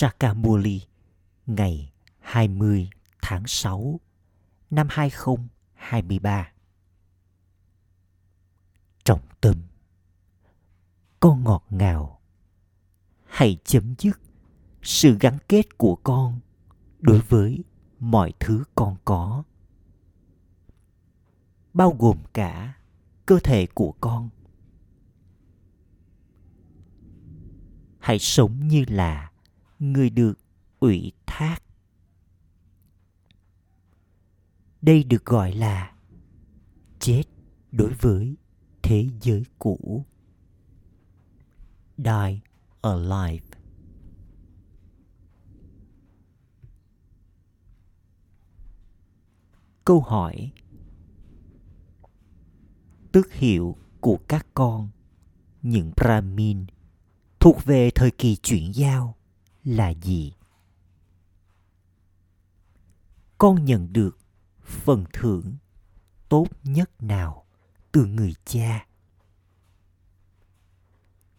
Sakamuli, ngày 20 tháng 6 năm 2023. Trọng tâm Con ngọt ngào. Hãy chấm dứt sự gắn kết của con đối với mọi thứ con có. Bao gồm cả cơ thể của con. Hãy sống như là người được ủy thác. Đây được gọi là chết đối với thế giới cũ. Die alive. Câu hỏi. Tước hiệu của các con, những brahmin, thuộc về thời kỳ chuyển giao là gì? Con nhận được phần thưởng tốt nhất nào từ người cha?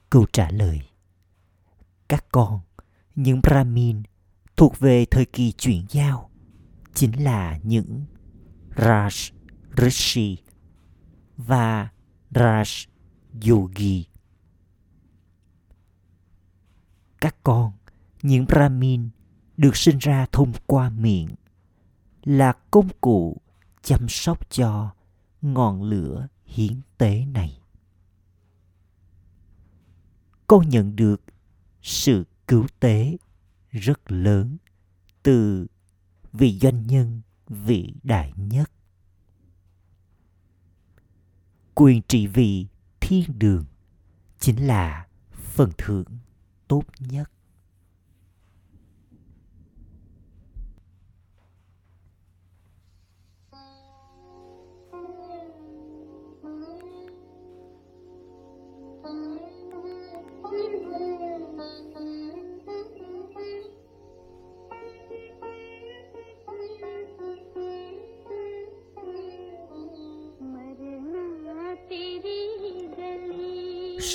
Câu trả lời. Các con, những brahmin thuộc về thời kỳ chuyển giao, chính là những raj rishi và raj yogi. Các con những brahmin được sinh ra thông qua miệng là công cụ chăm sóc cho ngọn lửa hiến tế này. Con nhận được sự cứu tế rất lớn từ vị doanh nhân vĩ đại nhất. Quyền trị vì thiên đường chính là phần thưởng tốt nhất.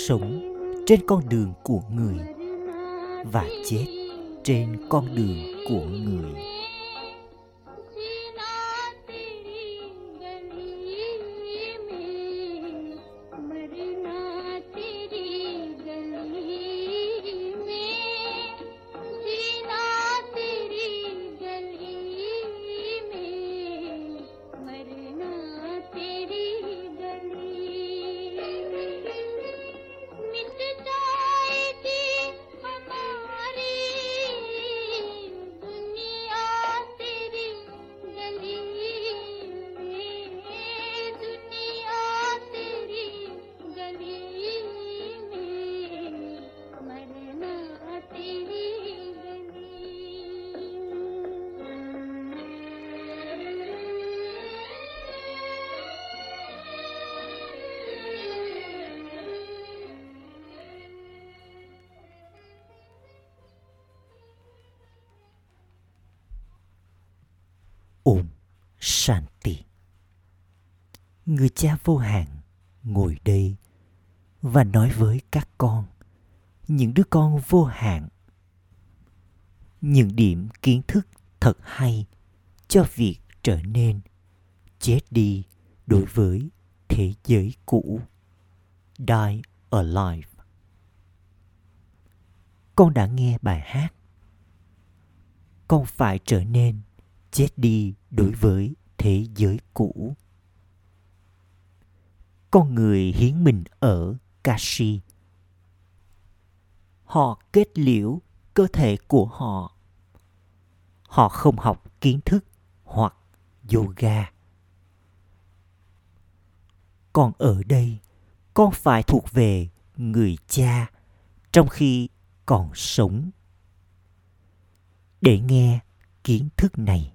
Sống trên con đường của người và chết trên con đường của người. Vô hạn ngồi đây và nói với các con, những đứa con vô hạn, những điểm kiến thức thật hay cho việc trở nên chết đi đối với thế giới cũ. Die Alive. Con đã nghe bài hát. Con phải trở nên chết đi đối với thế giới cũ con người hiến mình ở kashi. Họ kết liễu cơ thể của họ. Họ không học kiến thức hoặc yoga. Còn ở đây, con phải thuộc về người cha trong khi còn sống. Để nghe kiến thức này,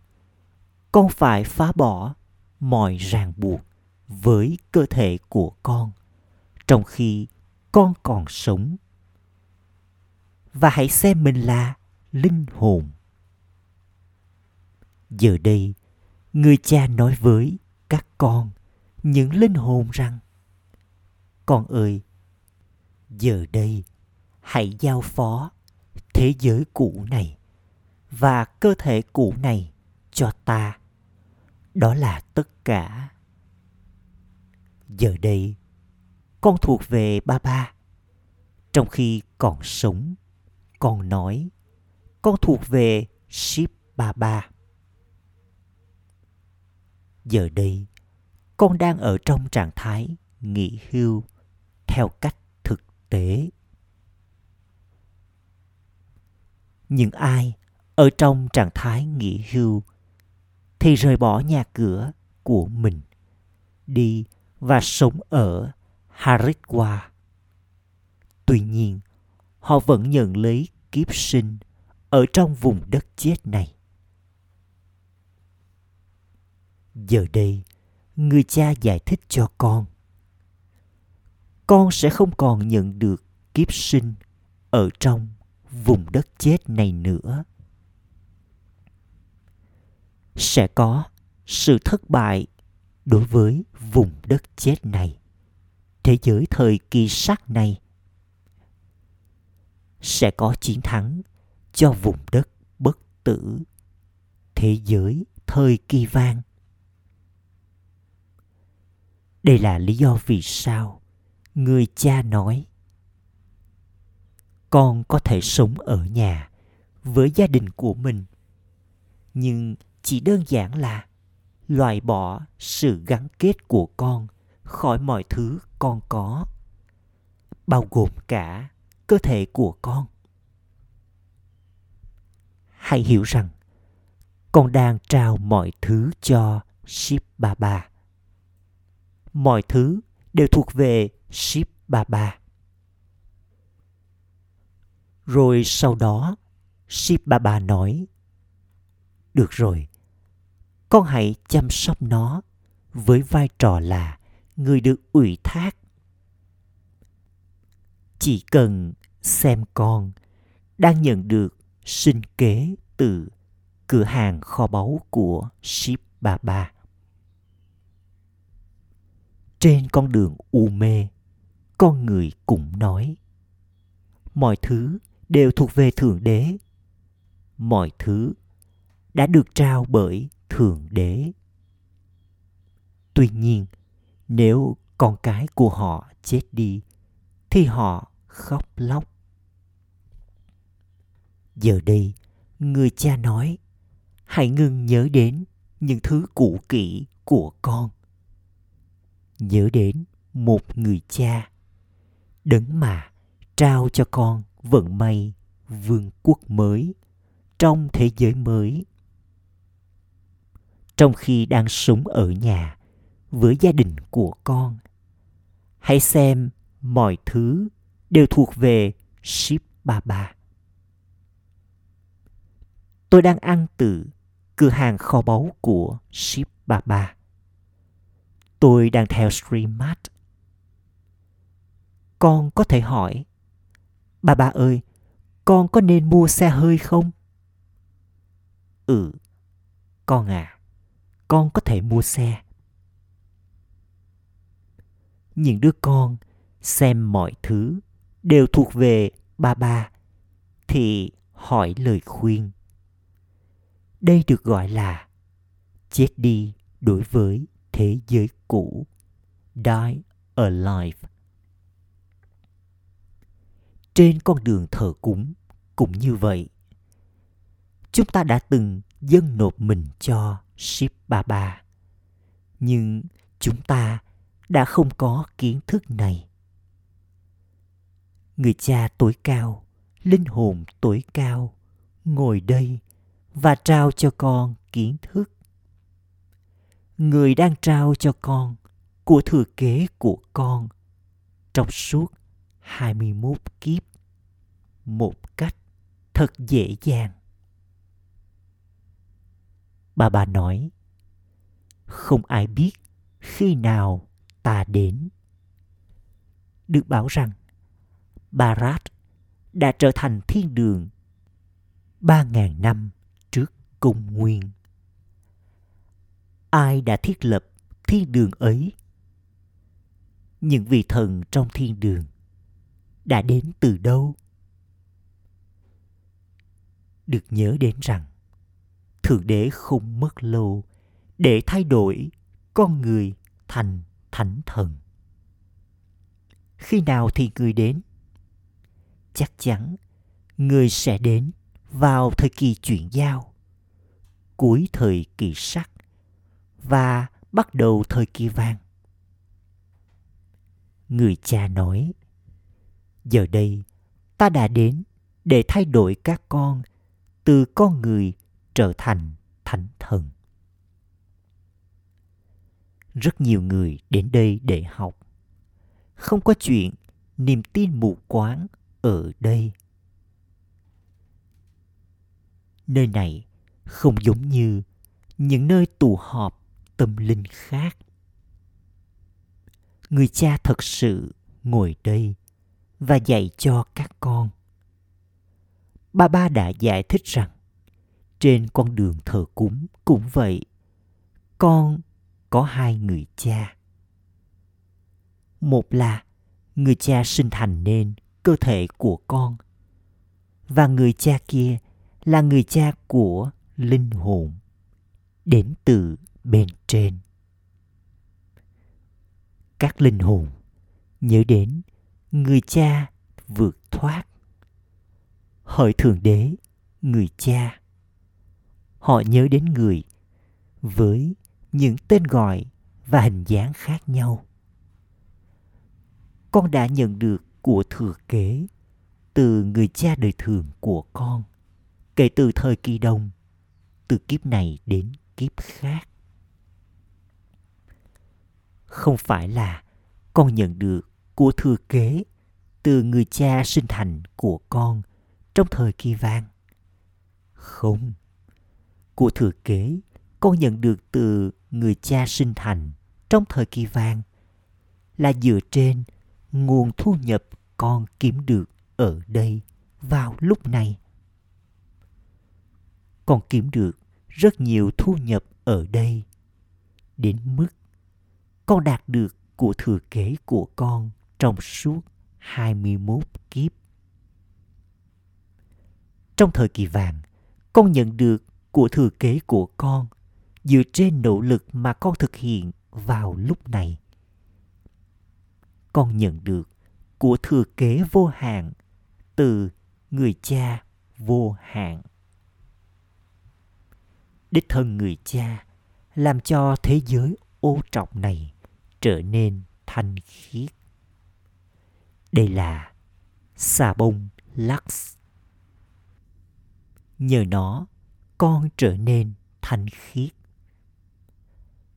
con phải phá bỏ mọi ràng buộc với cơ thể của con, trong khi con còn sống. Và hãy xem mình là linh hồn. Giờ đây, người cha nói với các con những linh hồn rằng, con ơi, giờ đây hãy giao phó thế giới cũ này và cơ thể cũ này cho ta. Đó là tất cả giờ đây, con thuộc về ba ba. Trong khi còn sống, con nói, con thuộc về ship ba ba. Giờ đây, con đang ở trong trạng thái nghỉ hưu theo cách thực tế. Những ai ở trong trạng thái nghỉ hưu thì rời bỏ nhà cửa của mình, đi và sống ở Haridwar. Tuy nhiên, họ vẫn nhận lấy kiếp sinh ở trong vùng đất chết này. Giờ đây, người cha giải thích cho con. Con sẽ không còn nhận được kiếp sinh ở trong vùng đất chết này nữa. Sẽ có sự thất bại đối với vùng đất chết này, thế giới thời kỳ sắc này sẽ có chiến thắng cho vùng đất bất tử, thế giới thời kỳ vang đây là lý do vì sao người cha nói, con có thể sống ở nhà với gia đình của mình, nhưng chỉ đơn giản là loại bỏ sự gắn kết của con khỏi mọi thứ con có, bao gồm cả cơ thể của con. Hãy hiểu rằng, con đang trao mọi thứ cho ship baba mọi thứ đều thuộc về ship baba rồi sau đó ship baba nói, được rồi con hãy chăm sóc nó với vai trò là người được ủy thác. Chỉ cần xem con đang nhận được sinh kế từ cửa hàng kho báu của ship baba trên con đường u mê, con người cũng nói, mọi thứ đều thuộc về thượng đế. Mọi thứ đã được trao bởi thượng đế. Tuy nhiên, nếu con cái của họ chết đi, thì họ khóc lóc. Giờ đây, người cha nói, hãy ngừng nhớ đến những thứ cũ kỹ của con. Nhớ đến một người cha, đấng mà trao cho con vận may vương quốc mới, trong thế giới mới trong khi đang sống ở nhà với gia đình của con. Hãy xem mọi thứ đều thuộc về ship baba tôi đang ăn từ cửa hàng kho báu của ship baba tôi đang theo streammart con có thể hỏi bà bà ơi, con có nên mua xe hơi không? Ừ con à con có thể mua xe. Những đứa con xem mọi thứ đều thuộc về ba ba thì hỏi lời khuyên. Đây được gọi là chết đi đối với thế giới cũ. Die alive. Trên con đường thờ cúng cũng như vậy. Chúng ta đã từng dâng nộp mình cho ship baba nhưng chúng ta đã không có kiến thức này. Người cha tối cao, linh hồn tối cao, ngồi đây và trao cho con kiến thức. Người đang trao cho con của thừa kế của con trong suốt 21 kiếp. Một cách thật dễ dàng. Bà bà nói, không ai biết khi nào ta đến. Được bảo rằng Barat đã trở thành thiên đường ba ngàn năm trước công nguyên. Ai đã thiết lập thiên đường ấy? Những vị thần trong thiên đường đã đến từ đâu? được nhớ đến rằng thượng đế không mất lâu, để thay đổi con người thành thánh thần. Khi nào thì người đến? Chắc chắn người sẽ đến vào thời kỳ chuyển giao, cuối thời kỳ sắt và bắt đầu thời kỳ vàng. Người cha nói, giờ đây ta đã đến để thay đổi các con từ con người trở thành thánh thần. Rất nhiều người đến đây để học. Không có chuyện niềm tin mù quáng ở đây. Nơi này không giống như những nơi tụ họp tâm linh khác. Người cha thật sự ngồi đây và dạy cho các con. Ba ba đã giải thích rằng trên con đường thờ cúng cũng vậy, con có hai người cha. Một là người cha sinh thành nên cơ thể của con, và người cha kia là người cha của linh hồn đến từ bên trên. Các linh hồn nhớ đến người cha vượt thoát. Hỡi thượng đế, người cha họ nhớ đến người với những tên gọi và hình dáng khác nhau. Con đã nhận được của thừa kế từ người cha đời thường của con kể từ thời kỳ đông từ kiếp này đến kiếp khác. Không phải là con nhận được của thừa kế từ người cha sinh thành của con trong thời kỳ vang. không của thừa kế con nhận được từ người cha sinh thành trong thời kỳ vàng là dựa trên nguồn thu nhập con kiếm được ở đây vào lúc này con kiếm được rất nhiều thu nhập ở đây đến mức con đạt được của thừa kế của con trong suốt 21 kiếp. Trong thời kỳ vàng, con nhận được của thừa kế của con dựa trên nỗ lực mà con thực hiện vào lúc này. Con nhận được của thừa kế vô hạn từ người cha vô hạn. Đích thân người cha làm cho thế giới ô trọc này trở nên thanh khiết. Đây là xà bông Lux. Nhờ nó, con trở nên thanh khiết.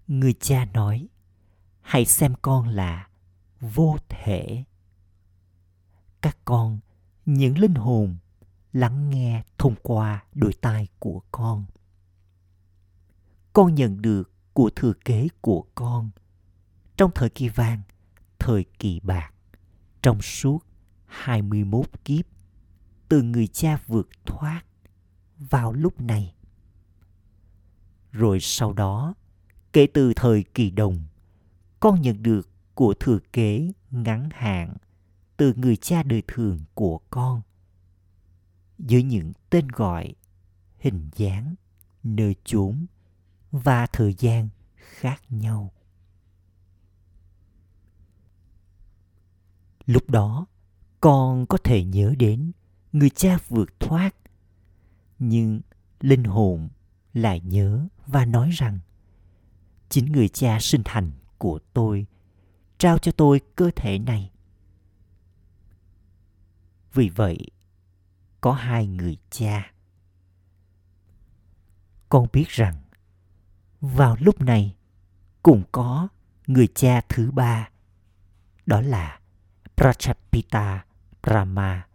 Người cha nói, hãy xem con là vô thể. Các con, những linh hồn lắng nghe thông qua đôi tai của con. Con nhận được của thừa kế của con trong thời kỳ vàng, thời kỳ bạc, trong suốt 21 kiếp, từ người cha vượt thoát vào lúc này. Rồi sau đó, kể từ thời kỳ đồng, con nhận được của thừa kế ngắn hạn từ người cha đời thường của con dưới những tên gọi hình dáng nơi chốn và thời gian khác nhau. Lúc đó con có thể nhớ đến người cha vượt thoát nhưng linh hồn lại nhớ và nói rằng, chính người cha sinh thành của tôi, trao cho tôi cơ thể này. Vì vậy, có hai người cha. Con biết rằng, vào lúc này cũng có người cha thứ ba, đó là Prachapita Brahma.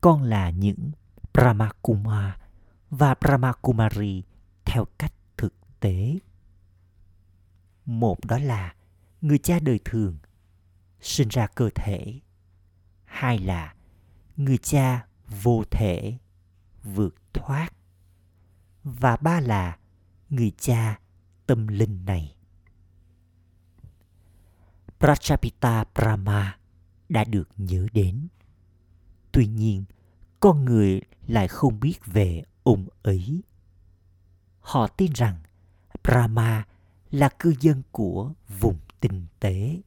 Con là những Brahmakuma và Brahmakumari theo cách thực tế. Một đó là người cha đời thường sinh ra cơ thể. Hai là người cha vô thể vượt thoát. Và ba là người cha tâm linh này. Prachapita Brahma đã được nhớ đến. Tuy nhiên, con người lại không biết về ủng ấy. Họ tin rằng Brahma là cư dân của vùng tinh tế.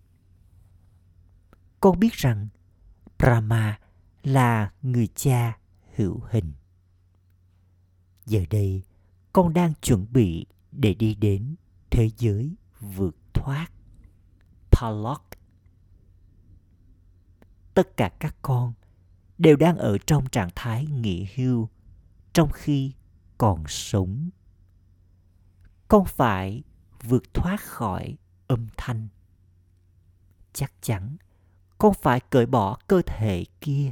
Con biết rằng Brahma là người cha hữu hình. Giờ đây, con đang chuẩn bị để đi đến thế giới vượt thoát. Palok. Tất cả các con đều đang ở trong trạng thái nghỉ hưu trong khi còn sống. Con phải vượt thoát khỏi âm thanh. Chắc chắn con phải cởi bỏ cơ thể kia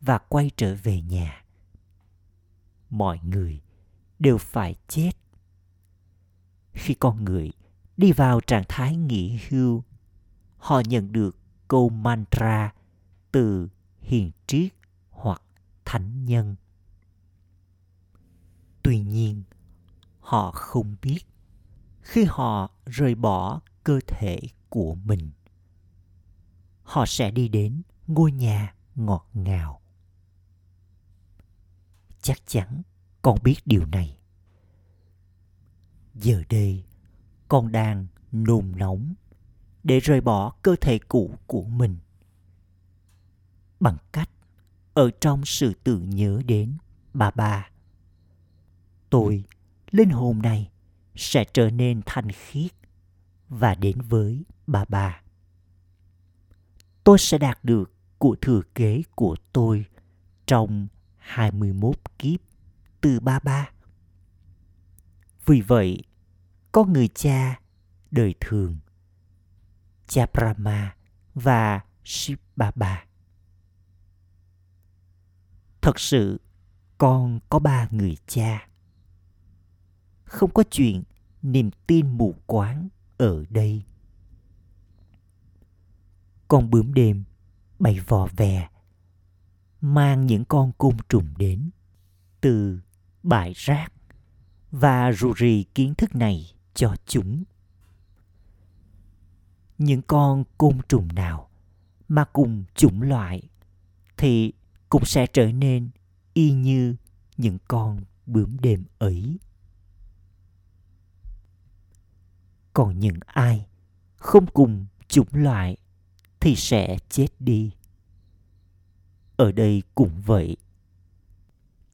và quay trở về nhà. Mọi người đều phải chết. Khi con người đi vào trạng thái nghỉ hưu, họ nhận được câu mantra từ hiền triết hoặc thánh nhân. Tuy nhiên, họ không biết khi họ rời bỏ cơ thể của mình họ sẽ đi đến ngôi nhà ngọt ngào. Chắc chắn con biết điều này. Giờ đây con đang nôn nóng để rời bỏ cơ thể cũ của mình. Bằng cách ở trong sự tưởng nhớ đến bà bà tôi linh hồn này sẽ trở nên thanh khiết và đến với bà bà tôi sẽ đạt được của thừa kế của tôi trong 21 kiếp từ ba ba. Vì vậy, có người cha đời thường, cha Brahma và Shiv Baba. Thật sự, con có ba người cha. Không có chuyện niềm tin mù quáng ở đây. Con bướm đêm bay vò vè, mang những con côn trùng đến từ bãi rác và rù rì kiến thức này cho chúng. Những con côn trùng nào mà cùng chủng loại thì cũng sẽ trở nên y như những con bướm đêm ấy. Còn những ai không cùng chủng loại thì sẽ chết đi. Ở đây cũng vậy.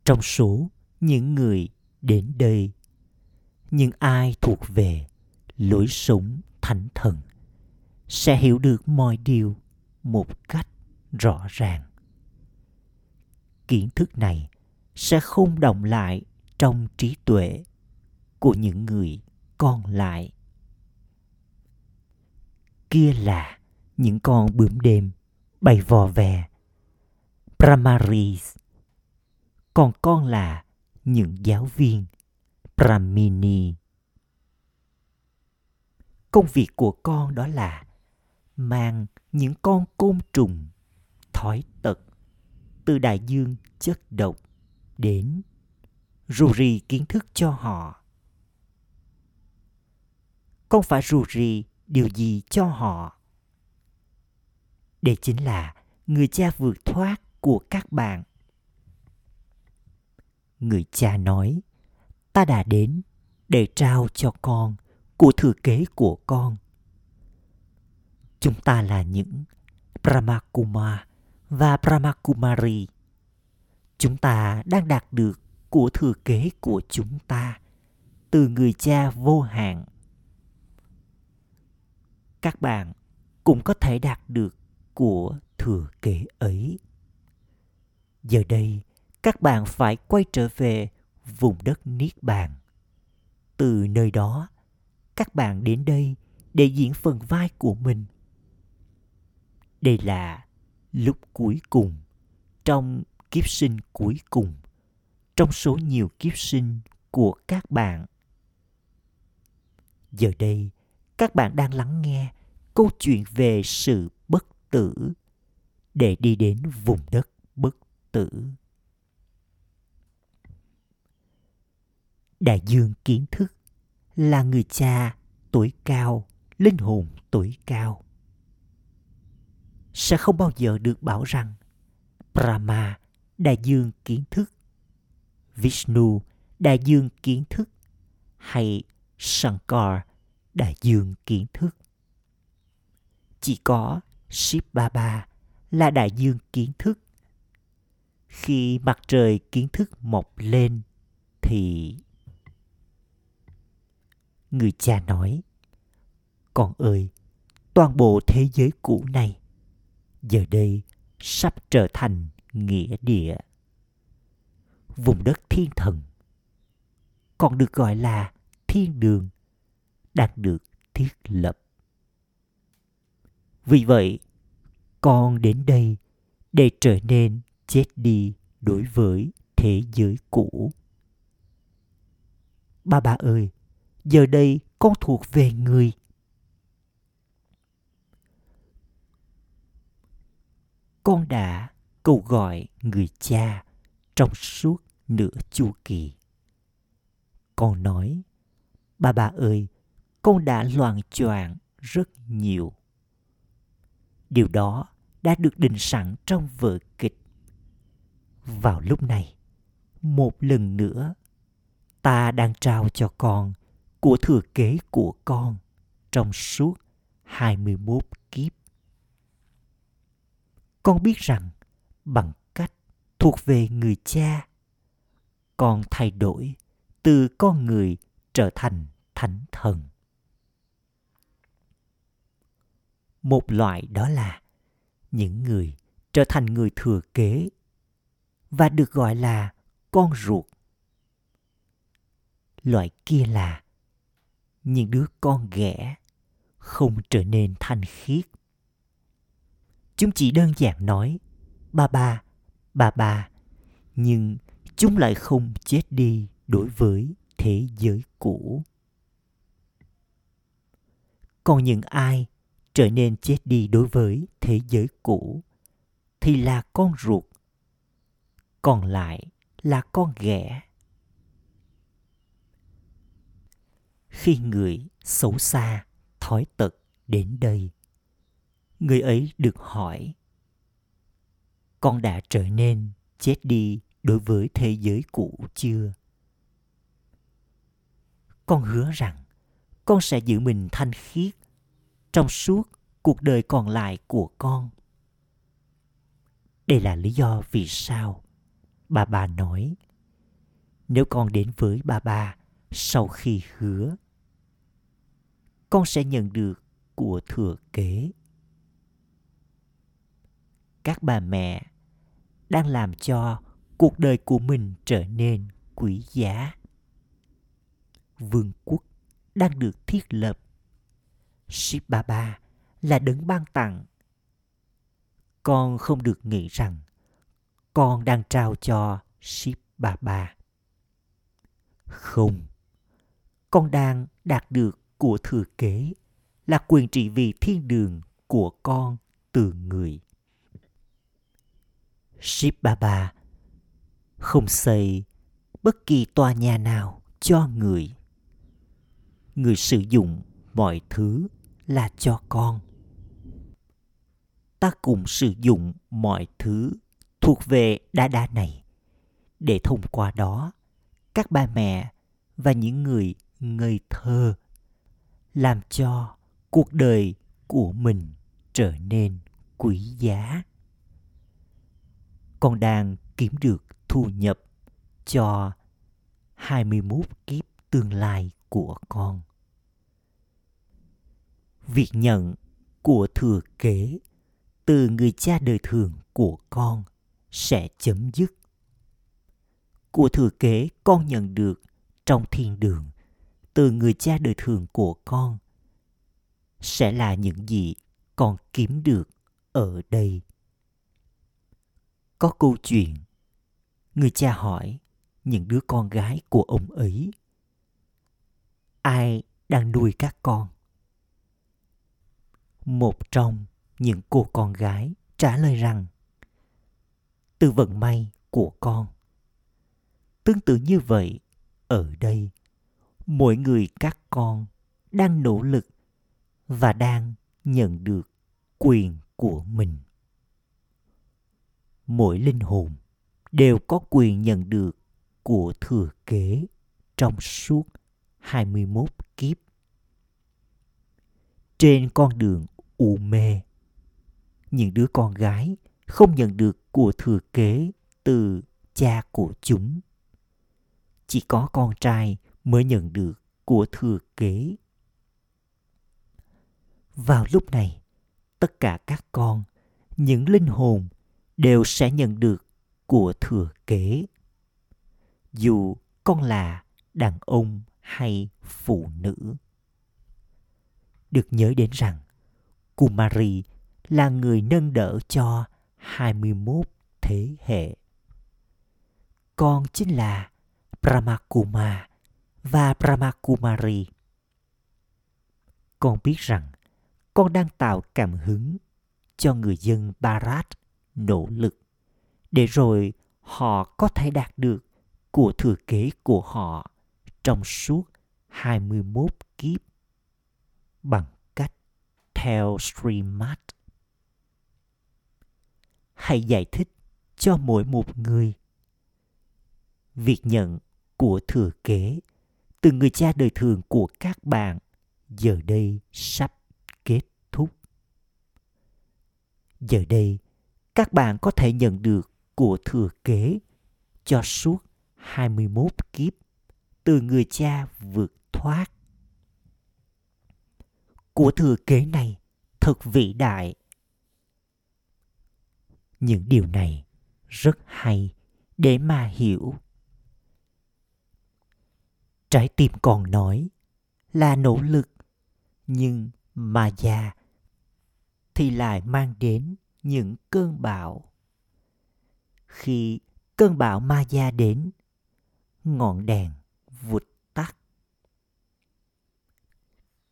Trong số những người đến đây, những ai thuộc về lối sống thánh thần sẽ hiểu được mọi điều một cách rõ ràng. Kiến thức này sẽ không động lại trong trí tuệ của những người còn lại kia là những con bướm đêm bay vò vè. Brahmaris. Còn con là những giáo viên Brahmini. Công việc của con đó là mang những con côn trùng, thói tật từ đại dương chất độc đến rù rì kiến thức cho họ. Con phải rù rì điều gì cho họ đây chính là người cha vượt thoát của các bạn. Người cha nói, ta đã đến để trao cho con của thừa kế của con. Chúng ta là những Brahmakuma và Brahmakumari. Chúng ta đang đạt được của thừa kế của chúng ta từ người cha vô hạn. Các bạn cũng có thể đạt được của thừa kế ấy. Giờ đây, các bạn phải quay trở về vùng đất niết bàn. Từ nơi đó, các bạn đến đây để diễn phần vai của mình. Đây là lúc cuối cùng trong kiếp sinh cuối cùng, trong số nhiều kiếp sinh của các bạn. Giờ đây các bạn đang lắng nghe câu chuyện về sự bất tử để đi đến vùng đất bất tử. Đại dương kiến thức là người cha tuổi cao, linh hồn tuổi cao. Sẽ không bao giờ được bảo rằng Brahma đại dương kiến thức vishnu đại dương kiến thức hay shankar đại dương kiến thức chỉ có ship ba ba là đại dương kiến thức. Khi mặt trời kiến thức mọc lên thì người cha nói, con ơi, toàn bộ thế giới cũ này giờ đây sắp trở thành nghĩa địa vùng đất thiên thần, còn được gọi là thiên đường đang được thiết lập. Vì vậy, con đến đây để trở nên chết đi đối với thế giới cũ. Ba ba ơi, giờ đây con thuộc về người. Con đã cầu gọi người cha trong suốt nửa chu kỳ. Con nói, ba ba ơi con đã loạn choạng rất nhiều điều đó đã được định sẵn trong vở kịch vào lúc này một lần nữa ta đang trao cho con của thừa kế của con trong suốt 21 kiếp. Con biết rằng bằng cách thuộc về người cha, con thay đổi từ con người trở thành thánh thần. Một loại đó là những người trở thành người thừa kế và được gọi là con ruột. Loại kia là những đứa con ghẻ không trở nên thanh khiết. Chúng chỉ đơn giản nói ba ba, ba ba, nhưng chúng lại không chết đi đối với thế giới cũ. Còn những ai trở nên chết đi đối với thế giới cũ, thì là con ruột, còn lại là con ghẻ. Khi người xấu xa, thói tật đến đây, người ấy được hỏi, con đã trở nên chết đi đối với thế giới cũ chưa? Con hứa rằng con sẽ giữ mình thanh khiết trong suốt cuộc đời còn lại của con. Đây là lý do vì sao bà bà nói, nếu con đến với bà bà sau khi hứa, con sẽ nhận được của thừa kế. Các bà mẹ đang làm cho cuộc đời của mình trở nên quý giá. Vương quốc đang được thiết lập Ship Baba là đấng ban tặng. Con không được nghĩ rằng con đang trao cho Ship Baba. Không, con đang đạt được của thừa kế là quyền trị vì thiên đường của con từ người. Ship Baba không xây bất kỳ tòa nhà nào cho người. Người sử dụng mọi thứ là cho con ta cùng sử dụng mọi thứ thuộc về đa đa này để thông qua đó, các ba mẹ và những người ngây thơ làm cho cuộc đời của mình trở nên quý giá con đang kiếm được thu nhập cho 21 kiếp tương lai của con. Việc nhận của thừa kế từ người cha đời thường của con sẽ chấm dứt. Của thừa kế con nhận được trong thiên đường từ người cha đời thường của con sẽ là những gì con kiếm được ở đây. Có câu chuyện, người cha hỏi những đứa con gái của ông ấy ai đang nuôi các con một trong những cô con gái trả lời rằng từ vận may của con tương tự như vậy, ở đây, mỗi người các con đang nỗ lực và đang nhận được quyền của mình mỗi linh hồn đều có quyền nhận được của thừa kế trong suốt 21 kiếp. Trên con đường u mê, những đứa con gái không nhận được của thừa kế từ cha của chúng. Chỉ có con trai mới nhận được của thừa kế. Vào lúc này, tất cả các con, những linh hồn đều sẽ nhận được của thừa kế. Dù con là đàn ông hay phụ nữ. Được nhớ đến rằng, Kumari là người nâng đỡ cho 21 thế hệ. Con chính là Brahmakuma và Brahmakumari. Con biết rằng con đang tạo cảm hứng cho người dân Bharat nỗ lực để rồi họ có thể đạt được của thừa kế của họ trong suốt 21 kiếp bằng theo Srimad. Hãy giải thích cho mỗi một người việc nhận của thừa kế từ người cha đời thường của các bạn giờ đây sắp kết thúc. Giờ đây, các bạn có thể nhận được của thừa kế cho suốt 21 kiếp từ người cha vượt thoát. Của thừa kế này thật vĩ đại. Những điều này rất hay để mà hiểu. Trái tim còn nói là nỗ lực, nhưng mà già thì lại mang đến những cơn bão. Khi cơn bão ma gia đến, ngọn đèn vụt tắt.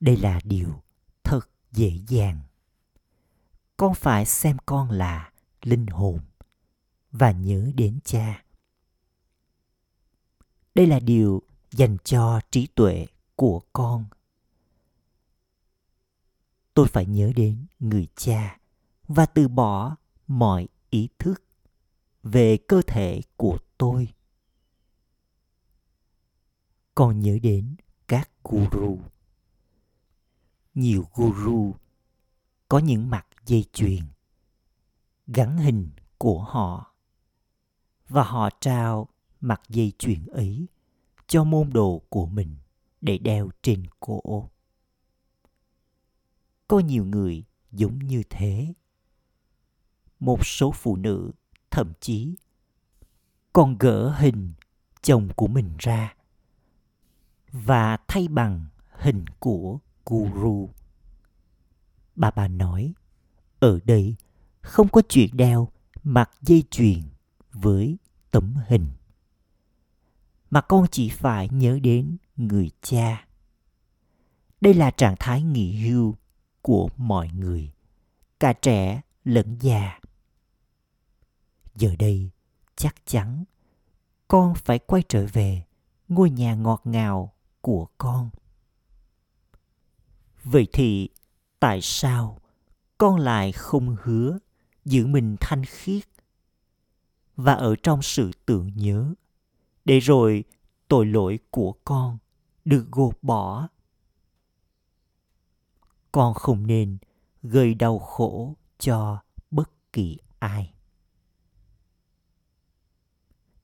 Đây là điều dễ dàng. Con phải xem con là linh hồn và nhớ đến cha. Đây là điều dành cho trí tuệ của con. Tôi phải nhớ đến người cha và từ bỏ mọi ý thức về cơ thể của tôi Con nhớ đến các guru nhiều guru, có những mặt dây chuyền, gắn hình của họ, và họ trao mặt dây chuyền ấy cho môn đồ của mình để đeo trên cổ. Có nhiều người giống như thế. Một số phụ nữ, thậm chí, còn gỡ hình chồng của mình ra và thay bằng hình của guru. Bà bà nói, ở đây không có chuyện đeo mặc dây chuyền với tấm hình. Mà con chỉ phải nhớ đến người cha. Đây là trạng thái nghỉ hưu của mọi người, cả trẻ lẫn già giờ đây chắc chắn con phải quay trở về ngôi nhà ngọt ngào của con vậy thì tại sao con lại không hứa giữ mình thanh khiết và ở trong sự tưởng nhớ để rồi tội lỗi của con được gột bỏ con không nên gây đau khổ cho bất kỳ ai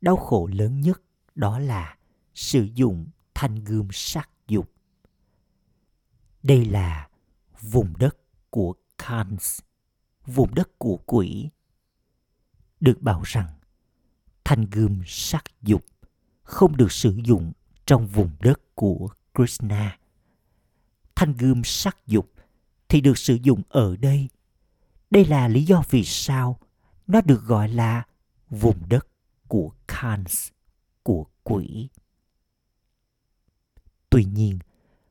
đau khổ lớn nhất đó là sử dụng thanh gươm sắc. Đây là vùng đất của Kans, vùng đất của quỷ. Được bảo rằng thanh gươm sắc dục không được sử dụng trong vùng đất của Krishna. Thanh gươm sắc dục thì được sử dụng ở đây. Đây là lý do vì sao nó được gọi là vùng đất của Kans, của quỷ. Tuy nhiên,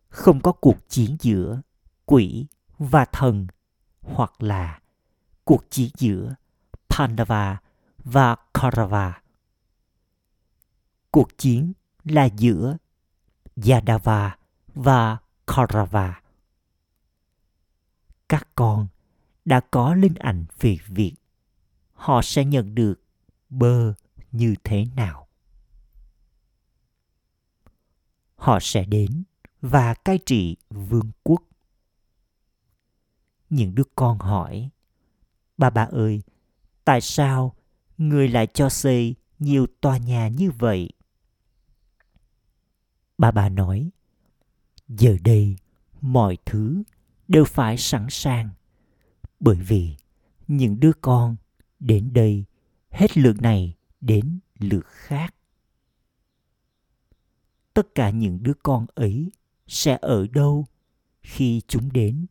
không có cuộc chiến giữa quỷ và thần, hoặc là cuộc chiến giữa Pandava và Kaurava. Cuộc chiến là giữa Yadava và Kaurava. Các con đã có linh ảnh về việc họ sẽ nhận được bơ như thế nào họ sẽ đến và cai trị vương quốc. Những đứa con hỏi, bà bà ơi, tại sao người lại cho xây nhiều tòa nhà như vậy? Bà bà nói, giờ đây mọi thứ đều phải sẵn sàng, bởi vì những đứa con đến đây hết lượt này đến lượt khác. Tất cả những đứa con ấy sẽ ở đâu khi chúng đến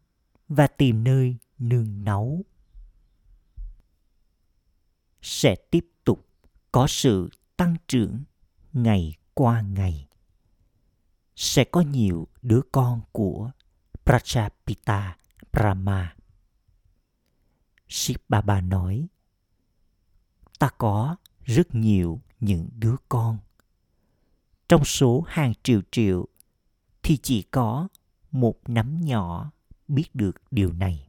và tìm nơi nương náu sẽ tiếp tục có sự tăng trưởng ngày qua ngày sẽ có nhiều đứa con của Prajapita Brahma. Shiv Baba nói, ta có rất nhiều những đứa con. Trong số hàng triệu triệu thì chỉ có một nắm nhỏ biết được điều này.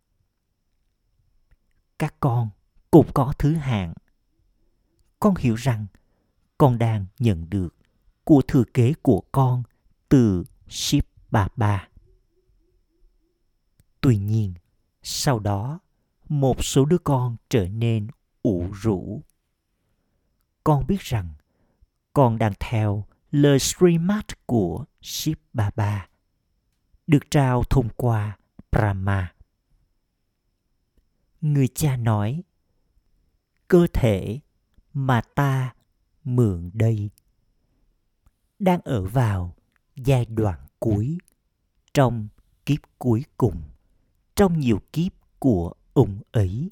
Các con cũng có thứ hạng. Con hiểu rằng con đang nhận được của thừa kế của con từ ship bà bà. Tuy nhiên, sau đó, một số đứa con trở nên ủ rũ. Con biết rằng con đang theo lời streamat của Ship Baba được trao thông qua Brahma. Người cha nói, cơ thể mà ta mượn đây đang ở vào giai đoạn cuối trong kiếp cuối cùng trong nhiều kiếp của ông ấy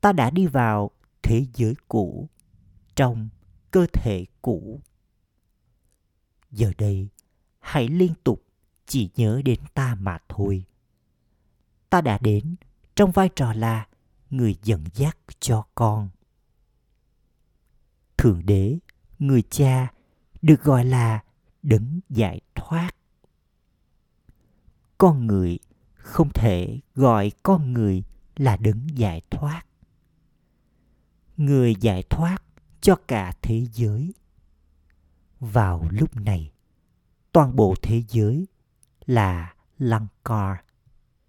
ta đã đi vào thế giới cũ trong cơ thể cũ giờ đây, hãy liên tục chỉ nhớ đến ta mà thôi. Ta đã đến trong vai trò là người dẫn dắt cho con. Thượng đế, người cha, được gọi là đấng giải thoát. Con người không thể gọi con người là đấng giải thoát. Người giải thoát cho cả thế giới vào lúc này. Toàn bộ thế giới là lăng car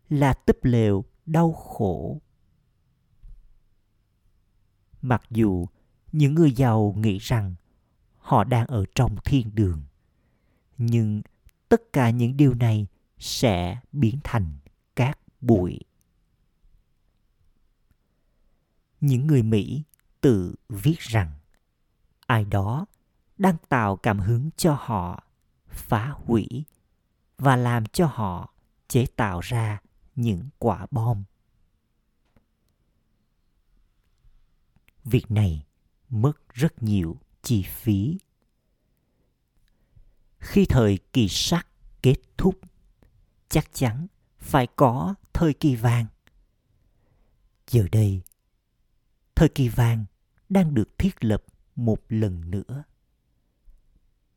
là túp lều đau khổ. Mặc dù những người giàu nghĩ rằng họ đang ở trong thiên đường, nhưng tất cả những điều này sẽ biến thành cát bụi. Những người mỹ tự viết rằng, ai đó đang tạo cảm hứng cho họ, phá hủy và làm cho họ chế tạo ra những quả bom. Việc này mất rất nhiều chi phí. Khi thời kỳ sắc kết thúc, chắc chắn phải có thời kỳ vàng. Giờ đây, thời kỳ vàng đang được thiết lập một lần nữa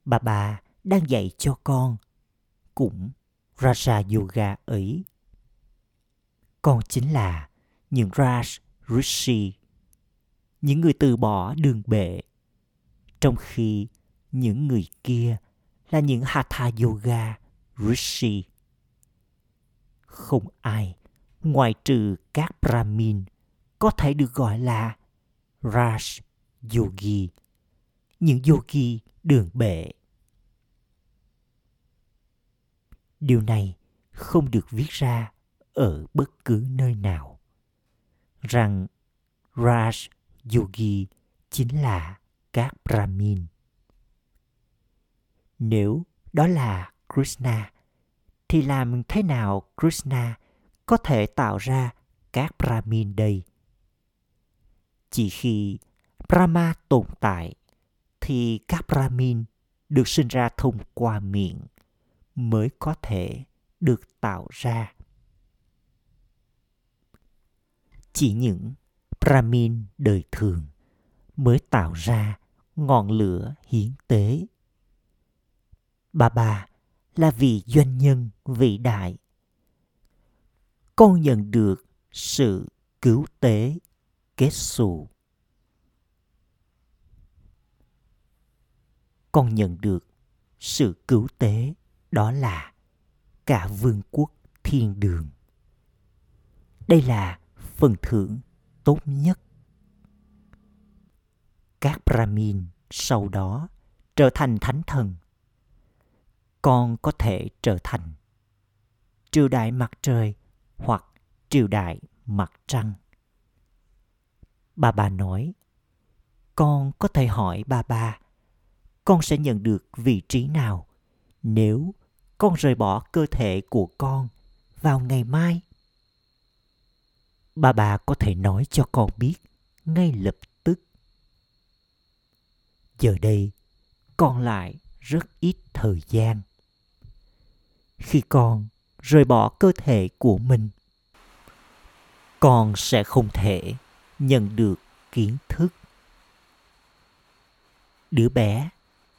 bà bà đang dạy cho con. Cũng raja yoga ấy. Con chính là những raj rishi, những người từ bỏ đường bệ. Trong khi những người kia là những hatha yoga rishi. Không ai ngoại trừ các brahmin có thể được gọi là raj yogi, những yogi đường bệ. Điều này không được viết ra ở bất cứ nơi nào. Rằng raj yogi chính là các brahmin. Nếu đó là krishna, thì làm thế nào krishna có thể tạo ra các brahmin đây? Chỉ khi brahma tồn tại thì các brahmin được sinh ra thông qua miệng mới có thể được tạo ra. Chỉ những brahmin đời thường mới tạo ra ngọn lửa hiến tế. Bà bà là vị doanh nhân vĩ đại. Con nhận được sự cứu tế kết xù. Con nhận được sự cứu tế đó là cả vương quốc thiên đường. Đây là phần thưởng tốt nhất. Các brahmin sau đó trở thành thánh thần. Con có thể trở thành triều đại mặt trời hoặc triều đại mặt trăng. Bà bà nói, con có thể hỏi bà bà, con sẽ nhận được vị trí nào nếu con rời bỏ cơ thể của con vào ngày mai. Bà bà có thể nói cho con biết ngay lập tức. Giờ đây, còn lại rất ít thời gian. Khi con rời bỏ cơ thể của mình, con sẽ không thể nhận được kiến thức. Đứa bé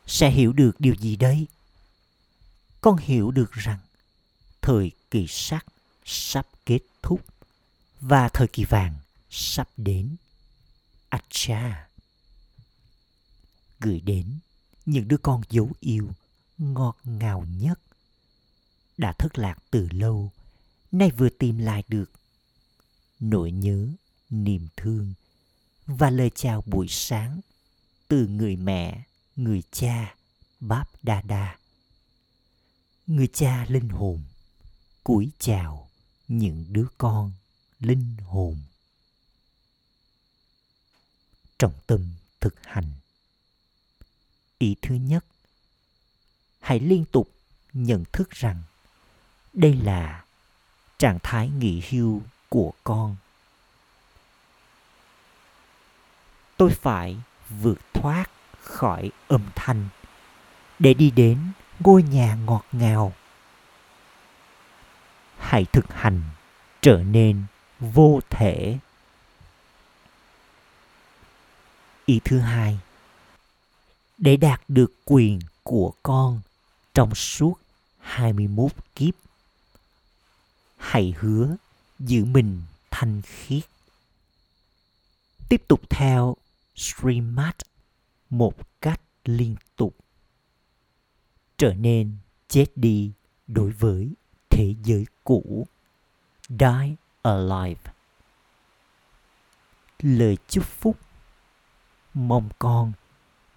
sẽ hiểu được điều gì đây? Con hiểu được rằng thời kỳ sắc sắp kết thúc và thời kỳ vàng sắp đến. Acha gửi đến những đứa con dấu yêu ngọt ngào nhất đã thất lạc từ lâu, nay vừa tìm lại được nỗi nhớ, niềm thương và lời chào buổi sáng từ người mẹ, người cha, báp đa đa người cha linh hồn, cúi chào những đứa con linh hồn. Trọng tâm thực hành. Ý thứ nhất, hãy liên tục nhận thức rằng đây là trạng thái nghỉ hưu của con. Tôi phải vượt thoát khỏi âm thanh để đi đến ngôi nhà ngọt ngào. Hãy thực hành trở nên vô thể. Ý thứ hai, để đạt được quyền của con trong suốt 21 kiếp, hãy hứa giữ mình thanh khiết. Tiếp tục theo streammart một cách liên tục trở nên chết đi đối với thế giới cũ. Die alive. Lời chúc phúc. Mong con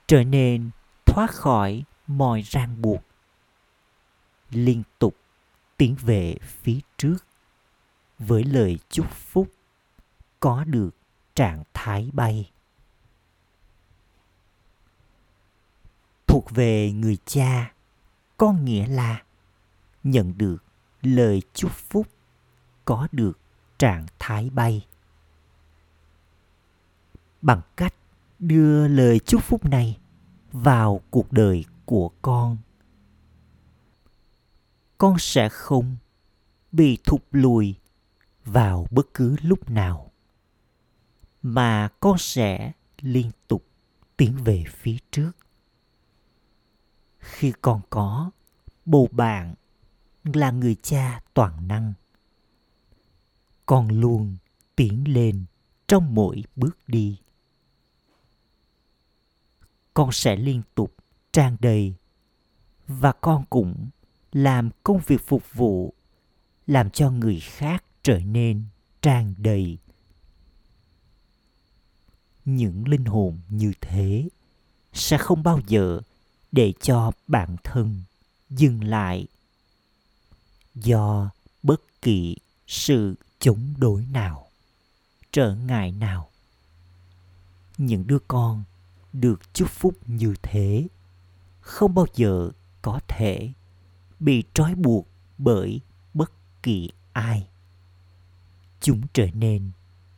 trở nên thoát khỏi mọi ràng buộc. Liên tục tiến về phía trước. Với lời chúc phúc có được trạng thái bay. Thuộc về người cha có nghĩa là nhận được lời chúc phúc, có được trạng thái bay. Bằng cách đưa lời chúc phúc này vào cuộc đời của con con sẽ không bị thụt lùi vào bất cứ lúc nào, mà con sẽ liên tục tiến về phía trước khi còn có, bầu bạn là người cha toàn năng. Con luôn tiến lên trong mỗi bước đi. Con sẽ liên tục tràn đầy và con cũng làm công việc phục vụ, làm cho người khác trở nên tràn đầy những linh hồn như thế sẽ không bao giờ để cho bản thân dừng lại. Do bất kỳ sự chống đối nào, trở ngại nào, những đứa con được chúc phúc như thế không bao giờ có thể bị trói buộc bởi bất kỳ ai. Chúng trở nên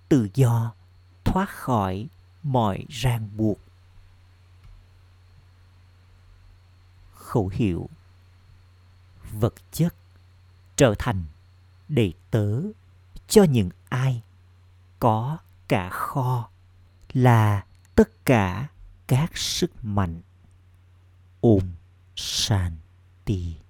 tự do, thoát khỏi mọi ràng buộc khẩu hiệu. Vật chất trở thành đầy tớ cho những ai có cả kho là tất cả các sức mạnh. Ôm shanti.